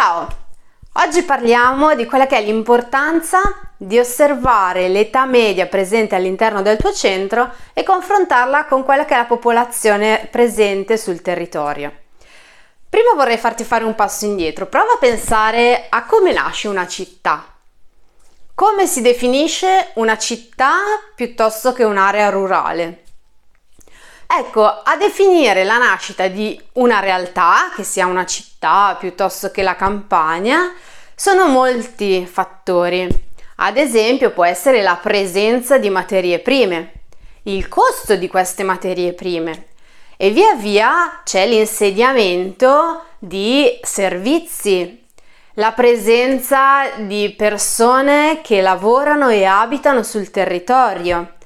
Ciao! Oggi parliamo di quella che è l'importanza di osservare l'età media presente all'interno del tuo centro e confrontarla con quella che è la popolazione presente sul territorio. Prima vorrei farti fare un passo indietro, prova a pensare a come nasce una città. Come si definisce una città piuttosto che un'area rurale? Ecco, a definire la nascita di una realtà, che sia una città piuttosto che la campagna, sono molti fattori. Ad esempio può essere la presenza di materie prime, il costo di queste materie prime e via via c'è l'insediamento di servizi, la presenza di persone che lavorano e abitano sul territorio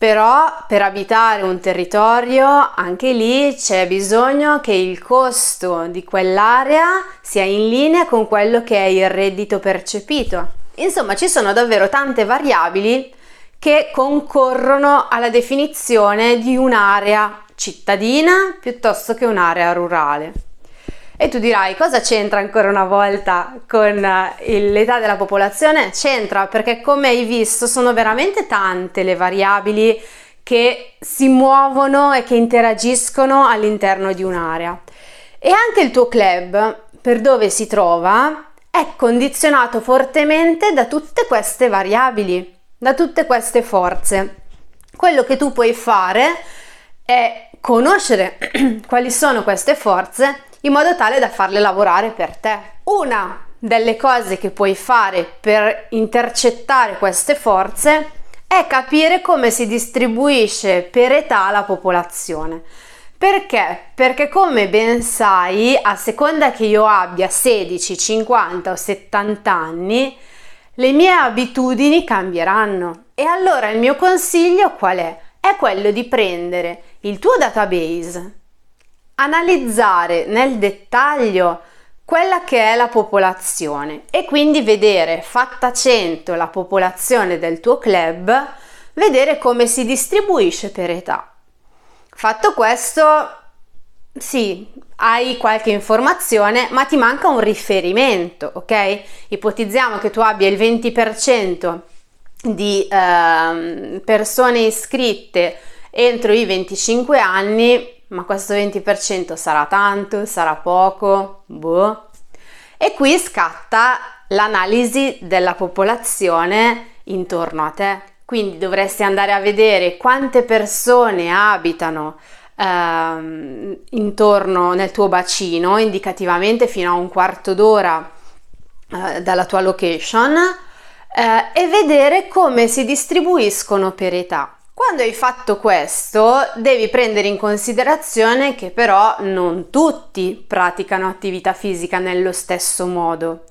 però per abitare un territorio anche lì c'è bisogno che il costo di quell'area sia in linea con quello che è il reddito percepito. Insomma, ci sono davvero tante variabili che concorrono alla definizione di un'area cittadina piuttosto che un'area rurale. E tu dirai cosa c'entra ancora una volta con eh, l'età della popolazione? C'entra perché come hai visto sono veramente tante le variabili che si muovono e che interagiscono all'interno di un'area. E anche il tuo club, per dove si trova, è condizionato fortemente da tutte queste variabili, da tutte queste forze. Quello che tu puoi fare è conoscere quali sono queste forze in modo tale da farle lavorare per te. Una delle cose che puoi fare per intercettare queste forze è capire come si distribuisce per età la popolazione. Perché? Perché come ben sai, a seconda che io abbia 16, 50 o 70 anni, le mie abitudini cambieranno. E allora il mio consiglio qual è? È quello di prendere il tuo database, analizzare nel dettaglio quella che è la popolazione e quindi vedere fatta 100 la popolazione del tuo club, vedere come si distribuisce per età. Fatto questo, sì, hai qualche informazione, ma ti manca un riferimento, ok? Ipotizziamo che tu abbia il 20% di eh, persone iscritte entro i 25 anni, ma questo 20% sarà tanto, sarà poco, boh. E qui scatta l'analisi della popolazione intorno a te. Quindi dovresti andare a vedere quante persone abitano ehm, intorno nel tuo bacino, indicativamente fino a un quarto d'ora eh, dalla tua location, eh, e vedere come si distribuiscono per età. Quando hai fatto questo, devi prendere in considerazione che però non tutti praticano attività fisica nello stesso modo.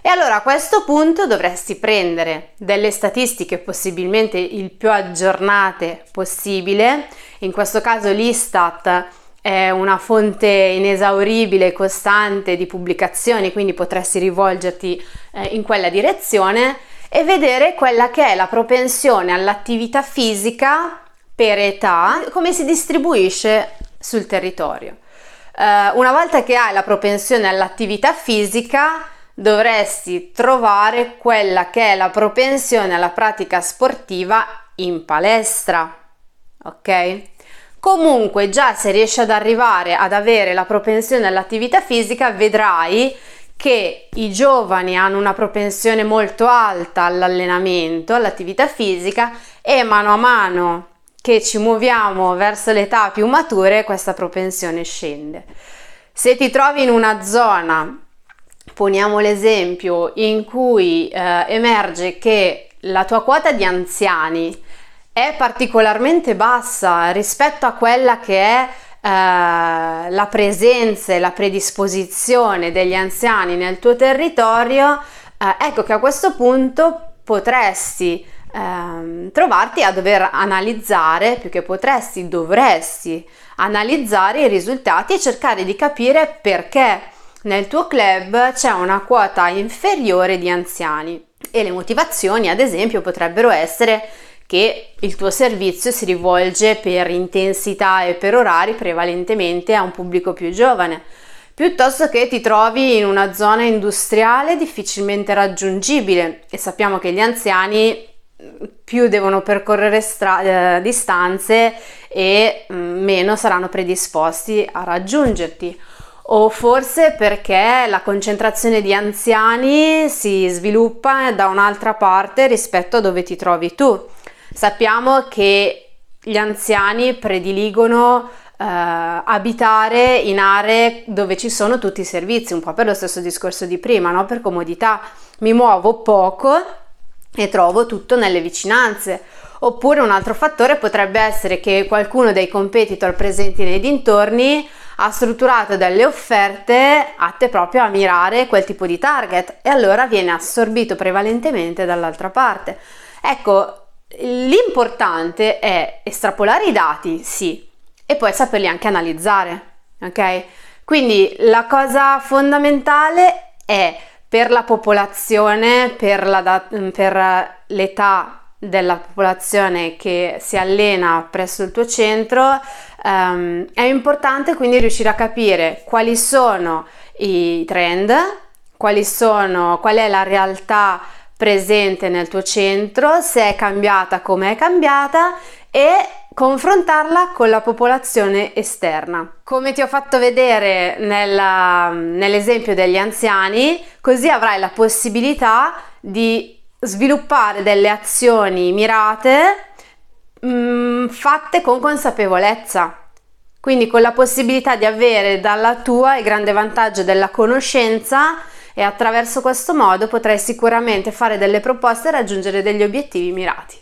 E allora a questo punto dovresti prendere delle statistiche possibilmente il più aggiornate possibile, in questo caso l'Istat è una fonte inesauribile e costante di pubblicazioni, quindi potresti rivolgerti eh, in quella direzione e vedere quella che è la propensione all'attività fisica per età, come si distribuisce sul territorio. Uh, una volta che hai la propensione all'attività fisica, dovresti trovare quella che è la propensione alla pratica sportiva in palestra. Ok? Comunque, già se riesci ad arrivare ad avere la propensione all'attività fisica, vedrai che i giovani hanno una propensione molto alta all'allenamento, all'attività fisica e mano a mano che ci muoviamo verso le età più mature questa propensione scende. Se ti trovi in una zona, poniamo l'esempio, in cui eh, emerge che la tua quota di anziani è particolarmente bassa rispetto a quella che è eh, la presenza e la predisposizione degli anziani nel tuo territorio, eh, ecco che a questo punto potresti eh, trovarti a dover analizzare, più che potresti, dovresti analizzare i risultati e cercare di capire perché nel tuo club c'è una quota inferiore di anziani. E le motivazioni ad esempio potrebbero essere che il tuo servizio si rivolge per intensità e per orari prevalentemente a un pubblico più giovane, piuttosto che ti trovi in una zona industriale difficilmente raggiungibile e sappiamo che gli anziani più devono percorrere stra- eh, distanze e mm, meno saranno predisposti a raggiungerti. O forse perché la concentrazione di anziani si sviluppa da un'altra parte rispetto a dove ti trovi tu. Sappiamo che gli anziani prediligono eh, abitare in aree dove ci sono tutti i servizi, un po' per lo stesso discorso di prima, no? per comodità. Mi muovo poco e trovo tutto nelle vicinanze. Oppure un altro fattore potrebbe essere che qualcuno dei competitor presenti nei dintorni ha strutturato delle offerte atte proprio a mirare quel tipo di target e allora viene assorbito prevalentemente dall'altra parte. Ecco, l'importante è estrapolare i dati, sì, e poi saperli anche analizzare, ok? Quindi la cosa fondamentale è per la popolazione, per, la, per l'età della popolazione che si allena presso il tuo centro, um, è importante quindi riuscire a capire quali sono i trend, sono, qual è la realtà presente nel tuo centro, se è cambiata, come è cambiata e confrontarla con la popolazione esterna. Come ti ho fatto vedere nella, nell'esempio degli anziani, così avrai la possibilità di sviluppare delle azioni mirate mh, mm, fatte con consapevolezza. Quindi con la possibilità di avere dalla tua il grande vantaggio della conoscenza e attraverso questo modo potrai sicuramente fare delle proposte e raggiungere degli obiettivi mirati.